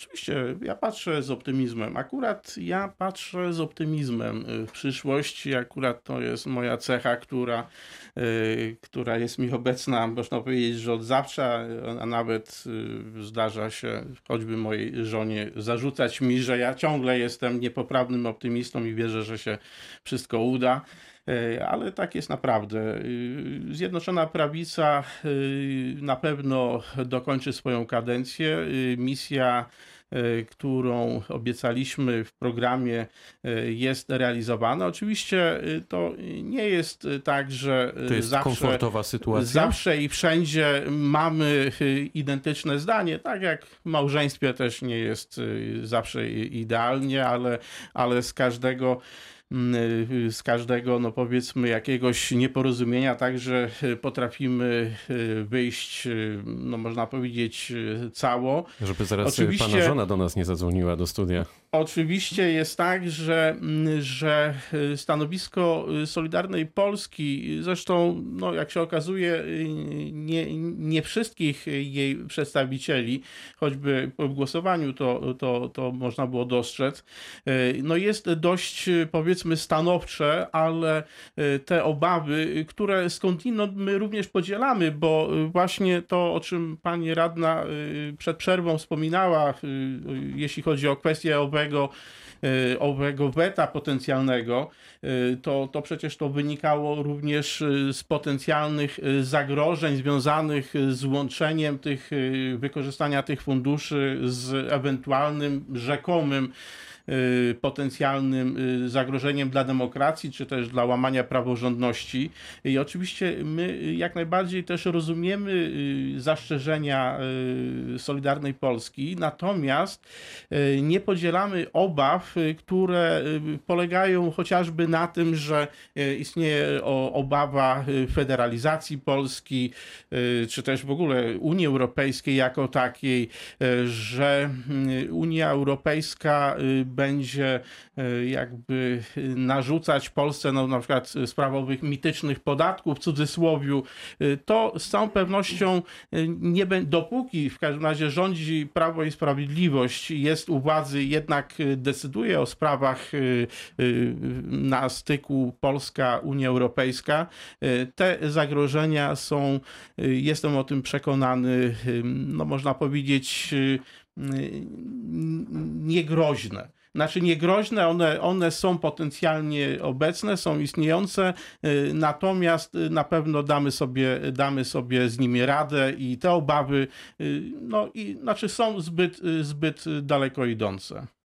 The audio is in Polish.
Oczywiście, ja patrzę z optymizmem. Akurat ja patrzę z optymizmem y, w przyszłość. Akurat to jest moja cecha, która, y, która jest mi obecna, można powiedzieć, że od zawsze, a nawet y, zdarza się choćby mojej żonie zarzucać mi, że ja ciągle jestem niepoprawnym optymistą i wierzę, że się wszystko uda. E, Ale tak jest naprawdę. Y, Zjednoczona Prawica y, na pewno dokończy swoją kadencję. Misja, którą obiecaliśmy w programie, jest realizowana. Oczywiście to nie jest tak, że To jest zawsze. komfortowa sytuacja. Zawsze i wszędzie mamy identyczne zdanie, tak jak w małżeństwie też nie jest zawsze idealnie, ale, ale z każdego z każdego, no powiedzmy, jakiegoś nieporozumienia także y, potrafimy y, wyjść, y, no można powiedzieć, y, cało. Żeby zaraz Oczywiście- pana żona do nas nie zadzwoniła do studia. Oczywiście jest tak, że, mm, że y, stanowisko y, Solidarnej Polski, y, zresztą, no, jak się okazuje, nie, nie wszystkich jej przedstawicieli, choćby w głosowaniu to, to, to można było dostrzec, no jest dość, powiedzmy, stanowcze, ale te obawy, które skądinąd my również podzielamy, bo właśnie to, o czym pani radna przed przerwą wspominała, jeśli chodzi o kwestię owego, y, owego weta potencjalnego, y, to, to przecież to wynikało również y, z potencjalnych zagrożeń związanych z łączeniem tych, wykorzystania tych funduszy z ewentualnym rzekomym potencjalnym y, zagrożeniem dla demokracji, czy też dla łamania praworządności. I oczywiście my y, jak najbardziej też rozumiemy y, zastrzeżenia y, Solidarnej Polski, natomiast y, nie podzielamy obaw, y, które y, polegają chociażby na tym, że y, istnieje obawa y, federalizacji Polski, y, czy też w ogóle Unii Europejskiej jako takiej, y, że y, Unia Europejska y, będzie y, jakby y, narzucać Polsce no, na przykład sprawę owych mitycznych podatków w cudzysłowiu, to z całą pewnością nie bę- dopóki w każdym razie rządzi Prawo i Sprawiedliwość, jest u władzy, jednak decyduje o sprawach na styku Polska-Unia Europejska, te zagrożenia są, jestem o tym przekonany, no można powiedzieć, niegroźne. Znaczy niegroźne, one, one są potencjalnie obecne, są istniejące, y, natomiast y, na pewno damy sobie, damy sobie z nimi radę i te obawy y, no, i, znaczy są zbyt, y, zbyt daleko idące.